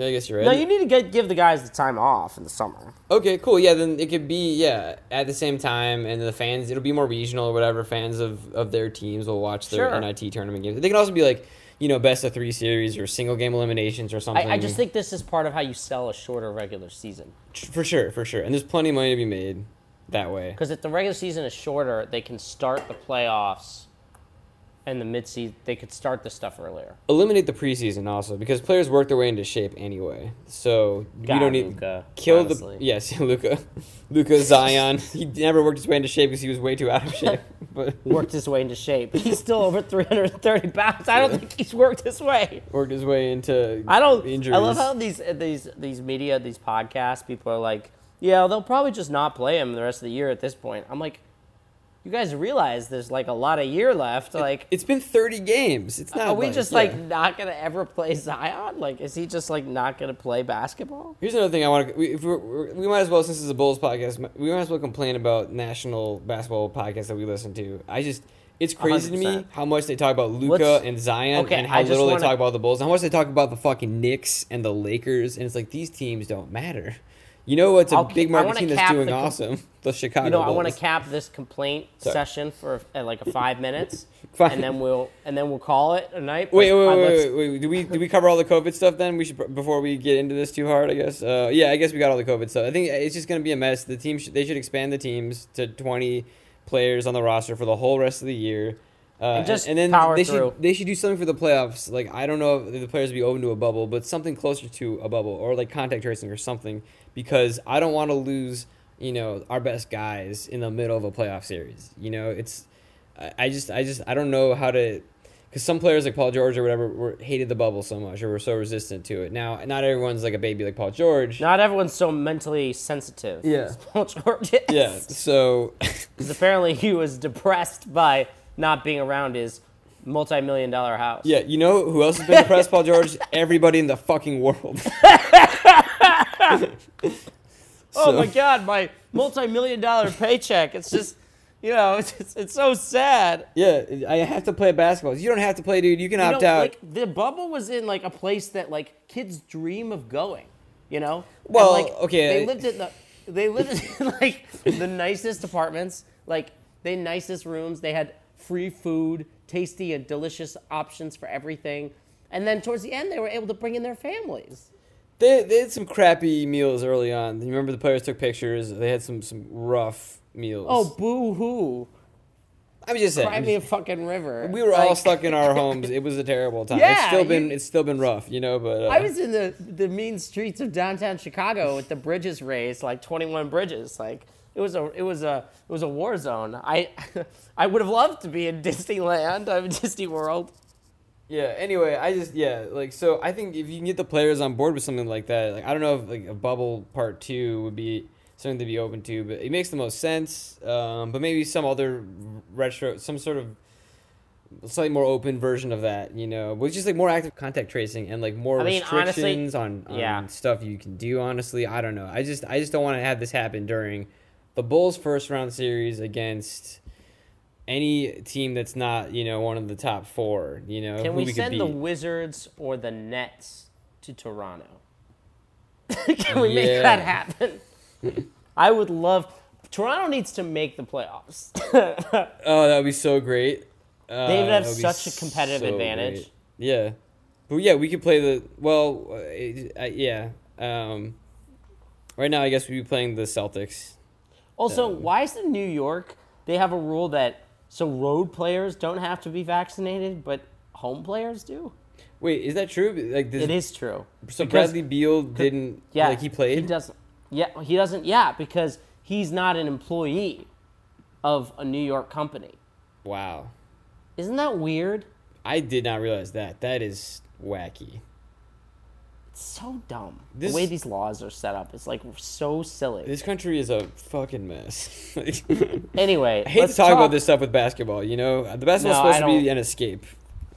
Speaker 1: I guess you're right.
Speaker 2: No, you need to get, give the guys the time off in the summer.
Speaker 1: okay, cool. Yeah, then it could be yeah at the same time, and the fans it'll be more regional or whatever. Fans of of their teams will watch their
Speaker 2: Sure.
Speaker 1: NIT tournament games. They can also be like you know best of three series or single game eliminations or something.
Speaker 2: I, I just think this is part of how you sell a shorter regular season.
Speaker 1: for sure, for sure, and there's plenty of money to be made that way.
Speaker 2: Because if the regular season is shorter, they can start the playoffs and the mid-season. They could start the stuff earlier.
Speaker 1: Eliminate the preseason also because players work their way into shape anyway. So you don't need
Speaker 2: Luka,
Speaker 1: kill
Speaker 2: honestly.
Speaker 1: the yes Luka, Luka Zion. he never worked his way into shape because he was way too out of shape. But
Speaker 2: Worked his way into shape. He's still over 330 pounds. I don't think he's worked his way.
Speaker 1: worked his way into
Speaker 2: I don't.
Speaker 1: injuries.
Speaker 2: I love how these these these media, these podcasts, people are like, yeah, they'll probably just not play him the rest of the year at this point. I'm like, you guys realize there's like a lot of year left. Like,
Speaker 1: it's been 30 games. It's not.
Speaker 2: are we
Speaker 1: like-
Speaker 2: just
Speaker 1: yeah.
Speaker 2: like not gonna ever play Zion? Like, is he just like not gonna play basketball?
Speaker 1: Here's another thing I want to. We, we might as well, since this is a Bulls podcast, we might as well complain about national basketball podcasts that we listen to. I just, it's crazy to me how much they talk about
Speaker 2: Luka
Speaker 1: and Zion,
Speaker 2: okay,
Speaker 1: and how little
Speaker 2: wanna-
Speaker 1: they talk about the Bulls, and how much they talk about the fucking Knicks and the Lakers, and it's like these teams don't matter. You know what's a
Speaker 2: I'll-
Speaker 1: big
Speaker 2: I
Speaker 1: market
Speaker 2: wanna
Speaker 1: team that's
Speaker 2: cap
Speaker 1: doing
Speaker 2: the com-
Speaker 1: awesome? The Chicago.
Speaker 2: You know, I
Speaker 1: Bulls.
Speaker 2: want to cap this complaint
Speaker 1: Sorry.
Speaker 2: session for like a five minutes,
Speaker 1: Fine.
Speaker 2: and then we'll and then we'll call it a night.
Speaker 1: Wait,
Speaker 2: but,
Speaker 1: wait, wait,
Speaker 2: let's-
Speaker 1: wait, wait, wait. Do we do we cover all the COVID stuff then? We should before we get into this too hard. I guess. Uh, yeah, I guess we got all the COVID stuff. I think it's just gonna be a mess. The team they should expand the teams to twenty players on the roster for the whole rest of the year. Uh,
Speaker 2: And just
Speaker 1: then
Speaker 2: power
Speaker 1: they
Speaker 2: through.
Speaker 1: should they should do something for the playoffs. Like I don't know if the players would be open to a bubble, but something closer to a bubble or like contact tracing or something because I don't want to lose you know our best guys in the middle of a playoff series. You know it's I, just I just I don't know how to because some players like Paul George or whatever were, hated the bubble so much or were so resistant to it. Now, not everyone's like a baby like Paul George.
Speaker 2: Not everyone's so mentally sensitive.
Speaker 1: Yeah.
Speaker 2: as Paul George is.
Speaker 1: Yeah, so
Speaker 2: 'Cause apparently he was depressed by not being around his multi-million dollar house.
Speaker 1: yeah, you know who else has been depressed? Paul George. Everybody in the fucking world.
Speaker 2: Oh
Speaker 1: So-
Speaker 2: my god, my multi-million dollar paycheck. It's just, you know, it's, it's, it's so sad.
Speaker 1: Yeah, I have to play basketball. You don't have to play, dude. You can
Speaker 2: You
Speaker 1: opt
Speaker 2: know,
Speaker 1: out.
Speaker 2: like the bubble was in like a place that like kids dream of going. You know. And,
Speaker 1: Well,
Speaker 2: like,
Speaker 1: okay.
Speaker 2: They lived in the they lived in like the nicest apartments, like the nicest rooms. They had free food, tasty and delicious options for everything. And then towards the end, they were able to bring in their families.
Speaker 1: They, they had some crappy meals early on. You remember the players took pictures. They had some some rough meals.
Speaker 2: Oh, boo hoo!
Speaker 1: I'm just saying.
Speaker 2: Cry me a fucking river.
Speaker 1: we were all stuck in our homes. It was a terrible time.
Speaker 2: Yeah, it's
Speaker 1: still been
Speaker 2: you-
Speaker 1: it's still been rough, you know. But uh,
Speaker 2: I was in the the mean streets of downtown Chicago with the bridges raised, like 21 bridges. Like it was a it was a it was a war zone. I I would have loved to be in Disneyland, I'm in Disney World.
Speaker 1: Yeah. Anyway, I just yeah like so. I think if you can get the players on board with something like that, like I don't know if like a bubble part two would be something to be open to, but it makes the most sense. Um, but maybe some other retro, some sort of slightly more open version of that, you know, with just like more active contact tracing and like more
Speaker 2: I mean, honestly,
Speaker 1: restrictions on, on
Speaker 2: yeah.
Speaker 1: stuff you can do. Honestly, I don't know. I just I just don't want to have this happen during the Bulls' first round series against any team that's not you know one of the top four. You know,
Speaker 2: Can we,
Speaker 1: could
Speaker 2: send the. Wizards or the Nets to Toronto? Can we make that happen? I would love. Toronto needs to make the playoffs.
Speaker 1: Oh, that would be so great. Uh,
Speaker 2: They would have such a competitive
Speaker 1: so
Speaker 2: advantage.
Speaker 1: great. Yeah, but yeah, we could play the well. Uh, yeah. Um, right now, I guess we'd be playing the Celtics.
Speaker 2: Also,
Speaker 1: Um,
Speaker 2: why is in New York they have a rule that so road players don't have to be vaccinated, but home players do?
Speaker 1: Wait, is that true? Like this,
Speaker 2: It is true.
Speaker 1: So
Speaker 2: Because-
Speaker 1: Bradley Beal didn't.
Speaker 2: Yeah,
Speaker 1: like he played.
Speaker 2: He doesn't. Yeah, he doesn't. Yeah, because he's not an employee of a New York company.
Speaker 1: Wow,
Speaker 2: Isn't that weird?
Speaker 1: I did not realize that. That is wacky.
Speaker 2: So dumb.
Speaker 1: This-
Speaker 2: the way these laws are set up, is like so silly.
Speaker 1: This country is a fucking mess.
Speaker 2: Anyway,
Speaker 1: I hate
Speaker 2: let's
Speaker 1: to talk, about this stuff with basketball. You know, the basketball's
Speaker 2: No,
Speaker 1: supposed to be an escape.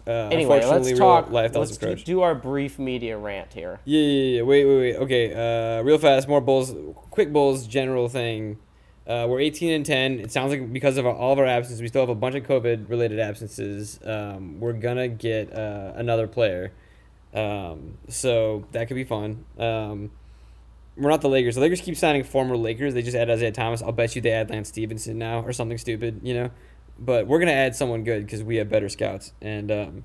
Speaker 1: Uh,
Speaker 2: Anyway,
Speaker 1: unfortunately,
Speaker 2: let's talk.
Speaker 1: life
Speaker 2: Let's do,
Speaker 1: approach.
Speaker 2: do our brief media rant here.
Speaker 1: Yeah, yeah, yeah. Wait, wait, wait. Okay, uh, real fast. More Bulls. Quick Bulls. General thing. Uh, we're 18 and 10. It sounds like because of all of our absences, we still have a bunch of COVID-related absences. Um, we're gonna get uh, another player, um, so that could be fun. Um, we're not the Lakers. The Lakers keep signing former Lakers. They just add Isaiah Thomas. I'll bet you they add Lance Stephenson now or something stupid, you know. But we're gonna add someone good because we have better scouts, and um,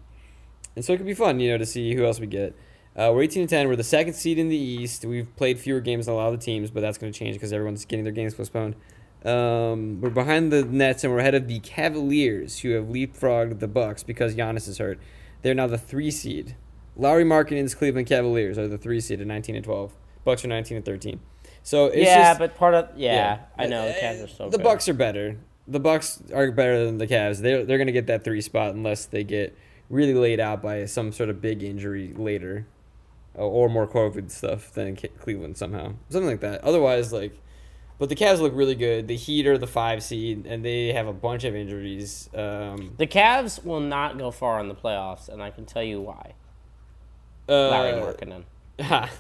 Speaker 1: and so it could be fun, you know, to see who else we get. Uh, we're 18 and 10. We're the second seed in the East. We've played fewer games than a lot of the teams, but that's to change because everyone's getting their games postponed. Um, we're behind the Nets and we're ahead of the Cavaliers, who have leapfrogged the Bucks because Giannis is hurt. They're now the three seed. Lauri Markkanen's Cleveland Cavaliers are the three seed at 19 and 12. Bucks are 19 and 13. So it's
Speaker 2: yeah,
Speaker 1: just,
Speaker 2: but part of yeah, yeah, I know the
Speaker 1: uh,
Speaker 2: Cavs are so
Speaker 1: The
Speaker 2: good.
Speaker 1: Bucks are better. The Bucks are better than the Cavs. They're they're gonna get that three spot unless they get really laid out by some sort of big injury later, or, or more COVID stuff than Cleveland somehow, something like that. Otherwise, like, but the Cavs look really good. The Heat are the five seed, and they have a bunch of injuries. Um,
Speaker 2: The Cavs will not go far in the playoffs, and I can tell you why.
Speaker 1: Uh,
Speaker 2: Larry Markkanen.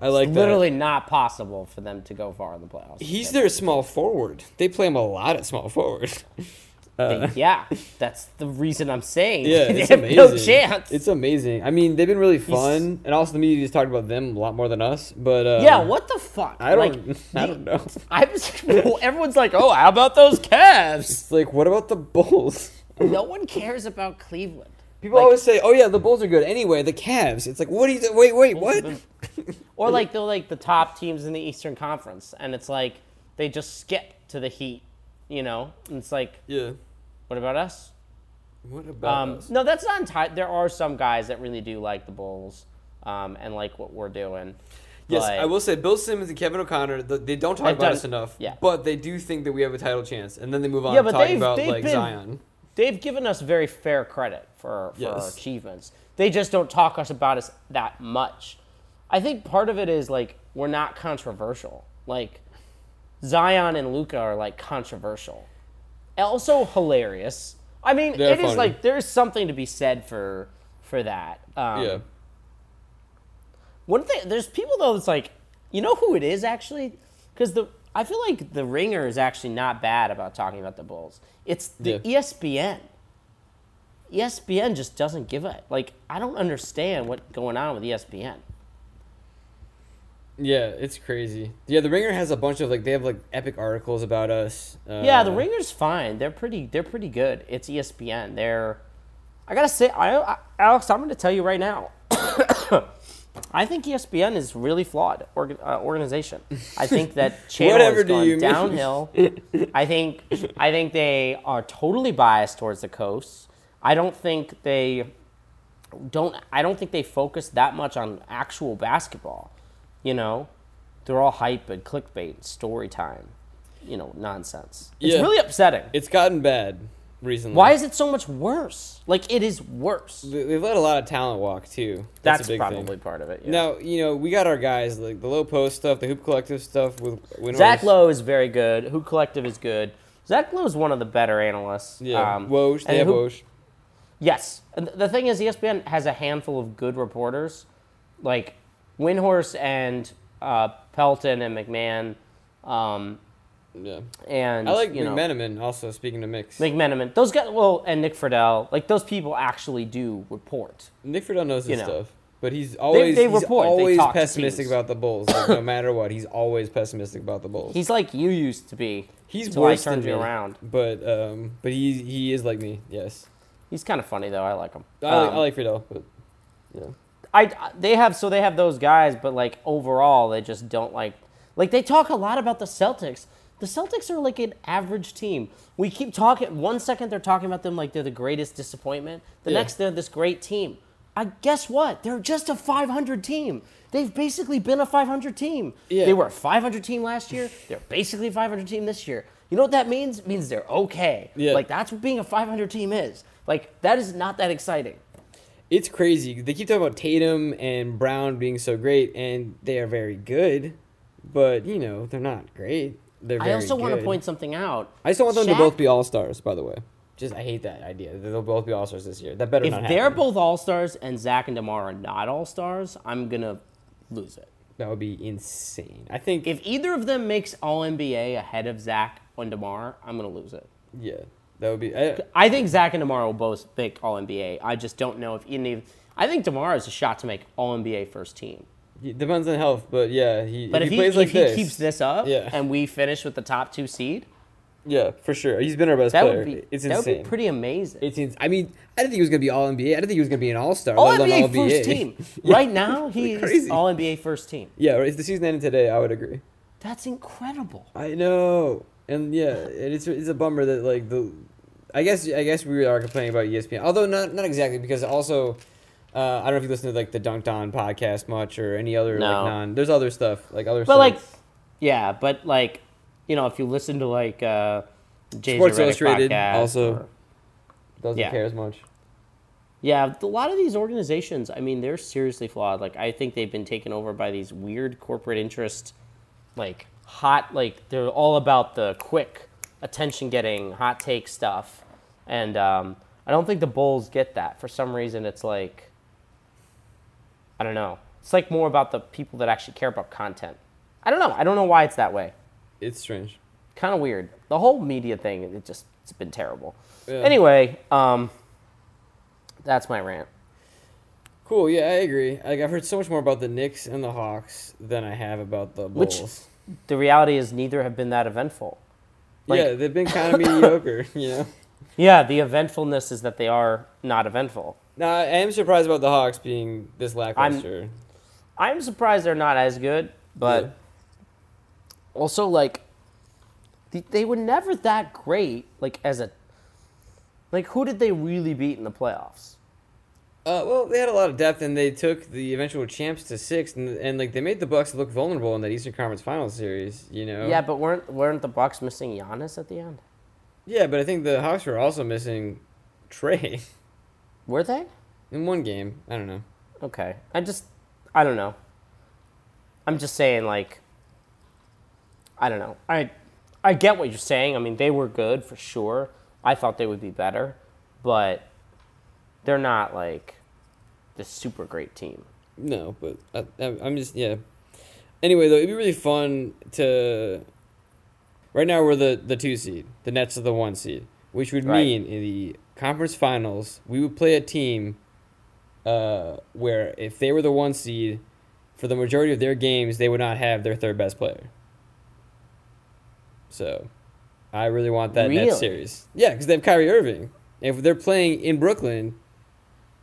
Speaker 1: I like that.
Speaker 2: Literally not possible for them to go far in the playoffs.
Speaker 1: He's their small forward. They play him a lot at small forward. Uh,
Speaker 2: yeah, that's the reason I'm saying.
Speaker 1: Yeah,
Speaker 2: they
Speaker 1: it's
Speaker 2: have
Speaker 1: amazing.
Speaker 2: no chance.
Speaker 1: It's amazing. I mean, they've been really fun, and also the media media's talked about them a lot more than us. But uh,
Speaker 2: yeah, what the fuck?
Speaker 1: I don't.
Speaker 2: Like,
Speaker 1: I don't know.
Speaker 2: I was. Everyone's like, "Oh, how about those Cavs?"
Speaker 1: It's like, what about the Bulls?
Speaker 2: No one cares about Cleveland.
Speaker 1: People
Speaker 2: Like-
Speaker 1: always say, "Oh yeah, the Bulls are good." Anyway, the Cavs. It's like, what do you? Wait, wait, what?
Speaker 2: Or like they're like the top teams in the Eastern Conference, and it's like they just skip to the Heat. You know, and it's like,
Speaker 1: Yeah.
Speaker 2: what about us?
Speaker 1: What about
Speaker 2: Um,
Speaker 1: us?
Speaker 2: no, that's not entirely. There are some guys that really do like the Bulls, um, and like what we're doing.
Speaker 1: Yes,
Speaker 2: but-
Speaker 1: I will say Bill Simmons and Kevin O'Connor. th they don't talk about
Speaker 2: done-
Speaker 1: us enough.
Speaker 2: yeah.
Speaker 1: But they do think that we have a title chance, and then they move on
Speaker 2: Yeah,
Speaker 1: to
Speaker 2: but
Speaker 1: talking about like
Speaker 2: been-
Speaker 1: Zion.
Speaker 2: They've given us very fair credit for, for our achievements. They just don't talk us about us that much. I think part of it is like we're not controversial. Like Zion and Luka are like controversial. Also hilarious. I mean,
Speaker 1: They're
Speaker 2: it is
Speaker 1: funny.
Speaker 2: like there's something to be said for for that. Um,
Speaker 1: yeah.
Speaker 2: One thing, there's people though that's like, you know who it is actually? Because the I feel like the Ringer is actually not bad about talking about the Bulls. It's the
Speaker 1: Yeah.
Speaker 2: ESPN. ESPN just doesn't give a like. I don't understand what's going on with ESPN.
Speaker 1: Yeah, it's crazy. Yeah, the Ringer has a bunch of like they have like epic articles about us. Uh,
Speaker 2: Yeah, the Ringer's fine. They're pretty. They're pretty good. It's ESPN. They're. I gotta say, I, I Alex, I'm gonna tell you right now. I think ESPN is really flawed org, uh, organization. I think that channel has gone downhill. I think I think they are totally biased towards the coast. I don't think they don't. I don't think they focus that much on actual basketball. You know, they're all hype and clickbait, and story time. You know, nonsense. It's
Speaker 1: Yeah.
Speaker 2: really upsetting.
Speaker 1: It's gotten bad recently.
Speaker 2: Why is it so much worse? Like it is worse.
Speaker 1: They- They've let a lot of talent walk too.
Speaker 2: That's,
Speaker 1: a big
Speaker 2: probably
Speaker 1: thing.
Speaker 2: part of it. Yeah.
Speaker 1: Now you know we got our guys like the Lowe Post stuff, the hoop collective stuff with Windhorst.
Speaker 2: Zach Lowe is very good. Hoop Collective is good. Zach Lowe is one of the better analysts.
Speaker 1: Yeah,
Speaker 2: Um,
Speaker 1: Woj. They have
Speaker 2: who-
Speaker 1: Woj.
Speaker 2: Yes. And the thing is, E ESPN has a handful of good reporters, like Windhorst and uh, Pelton and McMahon, um,
Speaker 1: Yeah,
Speaker 2: and
Speaker 1: I like
Speaker 2: you know,
Speaker 1: McMenamin. Also, speaking of mix,
Speaker 2: McMenamin. Those guys, well, and Nick Friedel. Like those people actually do report.
Speaker 1: Nick Friedel knows his
Speaker 2: know.
Speaker 1: stuff, but he's always
Speaker 2: they
Speaker 1: he's
Speaker 2: report,
Speaker 1: always pessimistic about the Bulls. Like, no matter what, he's always pessimistic about the Bulls.
Speaker 2: He's like you used to be.
Speaker 1: He's worse
Speaker 2: I turned
Speaker 1: than
Speaker 2: you
Speaker 1: me,
Speaker 2: around.
Speaker 1: but um, but he he is like me. Yes,
Speaker 2: He's kind of funny though. I like him.
Speaker 1: I like
Speaker 2: Um,
Speaker 1: I like Friedel, but yeah.
Speaker 2: I they have so they have those guys, but like overall they just don't like like they talk a lot about the Celtics. The Celtics are like an average team. We keep talking. One second they're talking about them like they're the greatest disappointment. The
Speaker 1: Yeah.
Speaker 2: next they're this great team. I guess what? They're just a 500 team. They've basically been a 500 team.
Speaker 1: Yeah.
Speaker 2: They were a 500 team last year. They're basically a 500 team this year. You know what that means? It means they're okay.
Speaker 1: Yeah.
Speaker 2: Like that's what being a 500 team is. Like that is not that exciting.
Speaker 1: It's crazy. They keep talking about Tatum and Brown being so great, and they are very good, but you know they're not great. They're
Speaker 2: I also want to point something out.
Speaker 1: I still want them to both be all stars. By the way, just I hate that idea. They'll both be all stars this year. That better
Speaker 2: If they're
Speaker 1: happen.
Speaker 2: both all stars and Zach and DeMar are not all stars, I'm gonna lose it.
Speaker 1: that would be insane. I think.
Speaker 2: If either of them makes All NBA ahead of Zach and DeMar, I'm gonna lose it.
Speaker 1: yeah, that would be. I,
Speaker 2: I think Zach and DeMar will both make All NBA. I just don't know if any. I think DeMar has a shot to make All NBA first team.
Speaker 1: It depends on health, but yeah, he.
Speaker 2: But if,
Speaker 1: he
Speaker 2: he,
Speaker 1: plays
Speaker 2: if
Speaker 1: like
Speaker 2: he
Speaker 1: this,
Speaker 2: keeps this up
Speaker 1: Yeah.
Speaker 2: and we finish with the top two seed,
Speaker 1: yeah, for sure. He's been our best
Speaker 2: that
Speaker 1: player.
Speaker 2: would be
Speaker 1: it's
Speaker 2: that would be pretty amazing.
Speaker 1: It's ins- I mean, I didn't think he was gonna be all NBA. I didn't think he was gonna be an all star.
Speaker 2: all NBA first team. Right now, he's. All NBA first team.
Speaker 1: Yeah, if the season ended today, I would agree.
Speaker 2: That's incredible.
Speaker 1: I know, and yeah, and it's it's a bummer that like the, I guess I guess we are complaining about ESPN, although not not exactly because also, uh, I don't know if you listen to like the Dunked On podcast much or any other
Speaker 2: No.
Speaker 1: like non. There's other stuff like other.
Speaker 2: But like, yeah, but like, you know, if you listen to like uh,
Speaker 1: Sports Illustrated
Speaker 2: podcast
Speaker 1: also.
Speaker 2: or-
Speaker 1: doesn't
Speaker 2: yeah.
Speaker 1: care as much.
Speaker 2: yeah, a lot of these organizations, I mean, they're seriously flawed. Like, I think they've been taken over by these weird corporate interest, like hot, like they're all about the quick attention getting, hot take stuff, and um, I don't think the Bulls get that. For some reason, it's like, I don't know. It's like more about the people that actually care about content. I don't know. I don't know why it's that way.
Speaker 1: It's strange.
Speaker 2: kind of weird. The whole media thing, it just it's been terrible.
Speaker 1: Yeah.
Speaker 2: Anyway, um, that's my rant.
Speaker 1: Cool. Yeah, I agree. Like I've heard so much more about the Knicks and the Hawks than I have about the Bulls.
Speaker 2: Which- The reality is neither have been that eventful. like-
Speaker 1: yeah, they've been kind of mediocre. You know.
Speaker 2: Yeah, the eventfulness is that they are not eventful.
Speaker 1: Now I am surprised about the Hawks being this lackluster.
Speaker 2: I'm surprised they're not as good, but
Speaker 1: Yeah.
Speaker 2: also like th- they were never that great. Like as a like, who did they really beat in the playoffs?
Speaker 1: Uh, well, they had a lot of depth, and they took the eventual champs to six, and, and like they made the Bucks look vulnerable in that Eastern Conference Finals series. You know.
Speaker 2: Yeah, but weren't weren't the Bucks missing Giannis at the end?
Speaker 1: Yeah, but I think the Hawks were also missing Trae
Speaker 2: Were they?
Speaker 1: in one game. I don't know.
Speaker 2: Okay. I just, I don't know. I'm just saying, like, I don't know. I, I get what you're saying. I mean, they were good for sure. I thought they would be better, but they're not like the super great team.
Speaker 1: No, but I, I, I'm just yeah. Anyway, though, it'd be really fun to. Right now, we're the the two seed. The Nets are the one seed, which would
Speaker 2: Right.
Speaker 1: mean in the conference finals we would play a team. Uh, where if they were the one seed, for the majority of their games, they would not have their third best player. So, I really want that
Speaker 2: Really?
Speaker 1: Nets series. Yeah, because they have Kyrie Irving. If they're playing in Brooklyn,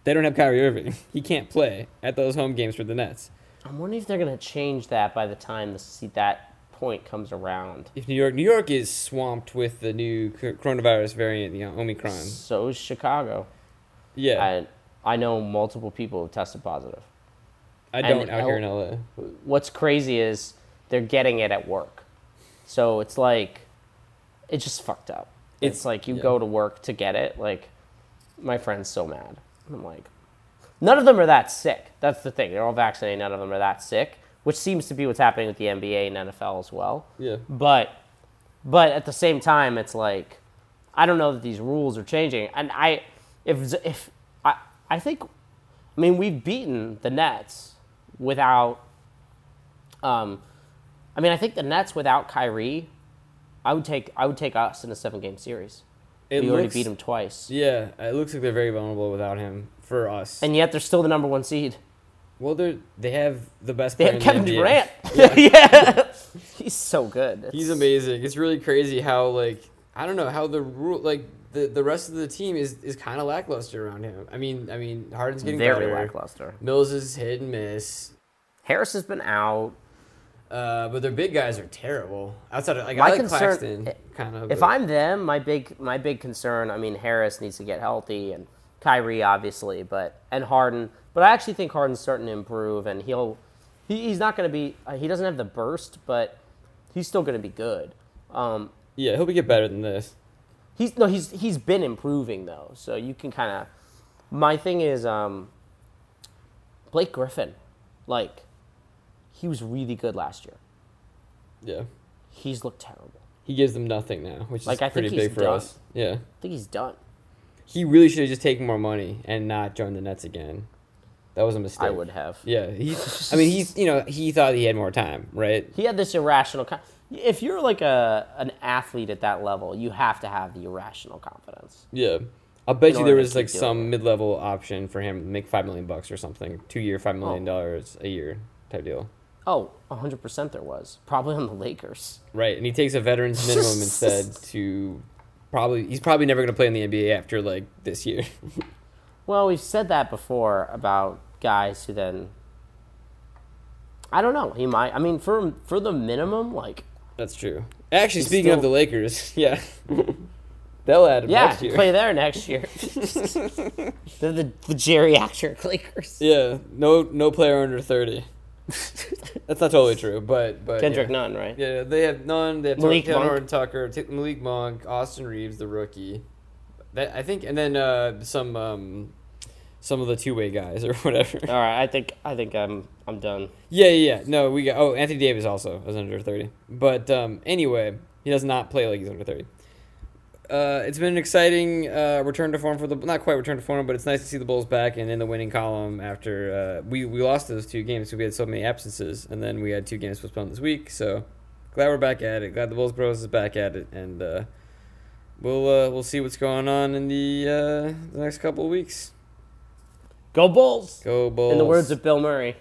Speaker 1: they don't have Kyrie Irving. He can't play at those home games for the Nets.
Speaker 2: I'm wondering if they're gonna change that by the time the that point comes around.
Speaker 1: If New York, New York is swamped with the new coronavirus variant, the Omicron.
Speaker 2: So is Chicago.
Speaker 1: Yeah, I,
Speaker 2: know multiple people who tested positive.
Speaker 1: I don't
Speaker 2: and
Speaker 1: out here in LA.
Speaker 2: what's crazy is they're getting it at work. So it's like it's just fucked up. It's like you
Speaker 1: yeah.
Speaker 2: go to work to get it. Like my friend's so mad. I'm like, none of them are that sick. That's the thing. They're all vaccinated. None of them are that sick, which seems to be what's happening with the NBA and NFL as well.
Speaker 1: Yeah,
Speaker 2: But but at the same time, it's like I don't know that these rules are changing. And I if if I I think I mean we've beaten the Nets without um I mean I think the Nets without Kyrie I would take I would take us in a seven game series.
Speaker 1: It
Speaker 2: we already beat them twice.
Speaker 1: yeah. It looks like they're very vulnerable without him for us.
Speaker 2: And yet they're still the number one seed.
Speaker 1: Well, they they have the best.
Speaker 2: They
Speaker 1: player
Speaker 2: have
Speaker 1: in the
Speaker 2: Kevin
Speaker 1: NBA.
Speaker 2: Durant. Yeah. He's so good.
Speaker 1: He's amazing. It's really crazy how like I don't know how the rule like the the rest of the team is is kind of lackluster around him. I mean, I mean Harden's getting
Speaker 2: Very
Speaker 1: better.
Speaker 2: lackluster.
Speaker 1: Mills is hit and miss.
Speaker 2: Harris has been out.
Speaker 1: Uh, but their big guys are terrible. Outside of like
Speaker 2: My
Speaker 1: I like
Speaker 2: concern-
Speaker 1: Claxton, kind of.
Speaker 2: If
Speaker 1: but-
Speaker 2: I'm them, my big my big concern. I mean, Harris needs to get healthy, and Kyrie obviously, but and Harden. But I actually think Harden's starting to improve, and he'll he, he's not going to be. Uh, he doesn't have the burst, but he's still going to be good. Um,
Speaker 1: yeah, he'll be get better than this.
Speaker 2: he's no, he's he's been improving though, so you can kind of. My thing is um, Blake Griffin, like he was really good last year.
Speaker 1: Yeah,
Speaker 2: He's looked terrible.
Speaker 1: he gives them nothing now, which is
Speaker 2: Like, I think
Speaker 1: pretty
Speaker 2: he's
Speaker 1: big for
Speaker 2: done.
Speaker 1: us. Yeah,
Speaker 2: I think he's done.
Speaker 1: he really should have just taken more money and not joined the Nets again. That was a mistake.
Speaker 2: I would have.
Speaker 1: Yeah, he. I mean, he's you know he thought he had more time, right?
Speaker 2: He had this irrational. Con- if you're like a an athlete at that level, you have to have the irrational confidence.
Speaker 1: Yeah. I'll bet you there was like some mid-level option for him to make five million bucks or something, two year, five million
Speaker 2: oh.
Speaker 1: dollars a year type deal.
Speaker 2: Oh, 100% there was. Probably on the Lakers.
Speaker 1: Right, and he takes a veteran's minimum instead to probably he's probably never going to play in the NBA after like this year.
Speaker 2: Well, we've said that before about guys who then. I don't know. He might. I mean, for for the minimum, like
Speaker 1: That's true. Actually, speaking of the Lakers, yeah, they'll add him
Speaker 2: yeah,
Speaker 1: next year.
Speaker 2: play there next year. They're the, the geriatric Lakers.
Speaker 1: Yeah, no no player under thirty. That's not totally true, but but
Speaker 2: Kendrick
Speaker 1: yeah.
Speaker 2: Nunn, right?
Speaker 1: Yeah, they have none. They have
Speaker 2: Malik Monk.
Speaker 1: Tucker, T- Malik Monk, Austin Reaves, the rookie. That I think, and then uh, some um, some of the two way guys or whatever.
Speaker 2: All right, I think I think I'm I'm done.
Speaker 1: Yeah, yeah, yeah. No, we got. Oh, Anthony Davis also is under thirty. But um, anyway, he does not play like he's under thirty. Uh, it's been an exciting uh, return to form for the not quite return to form, but it's nice to see the Bulls back and in the winning column after uh, we we lost those two games because we had so many absences, and then we had two games postponed this week. So glad we're back at it. Glad the Bulls Bros is back at it, and uh, we'll uh, we'll see what's going on in the uh, the next couple of weeks.
Speaker 2: Go Bulls!
Speaker 1: Go Bulls!
Speaker 2: In the words of Bill Murray.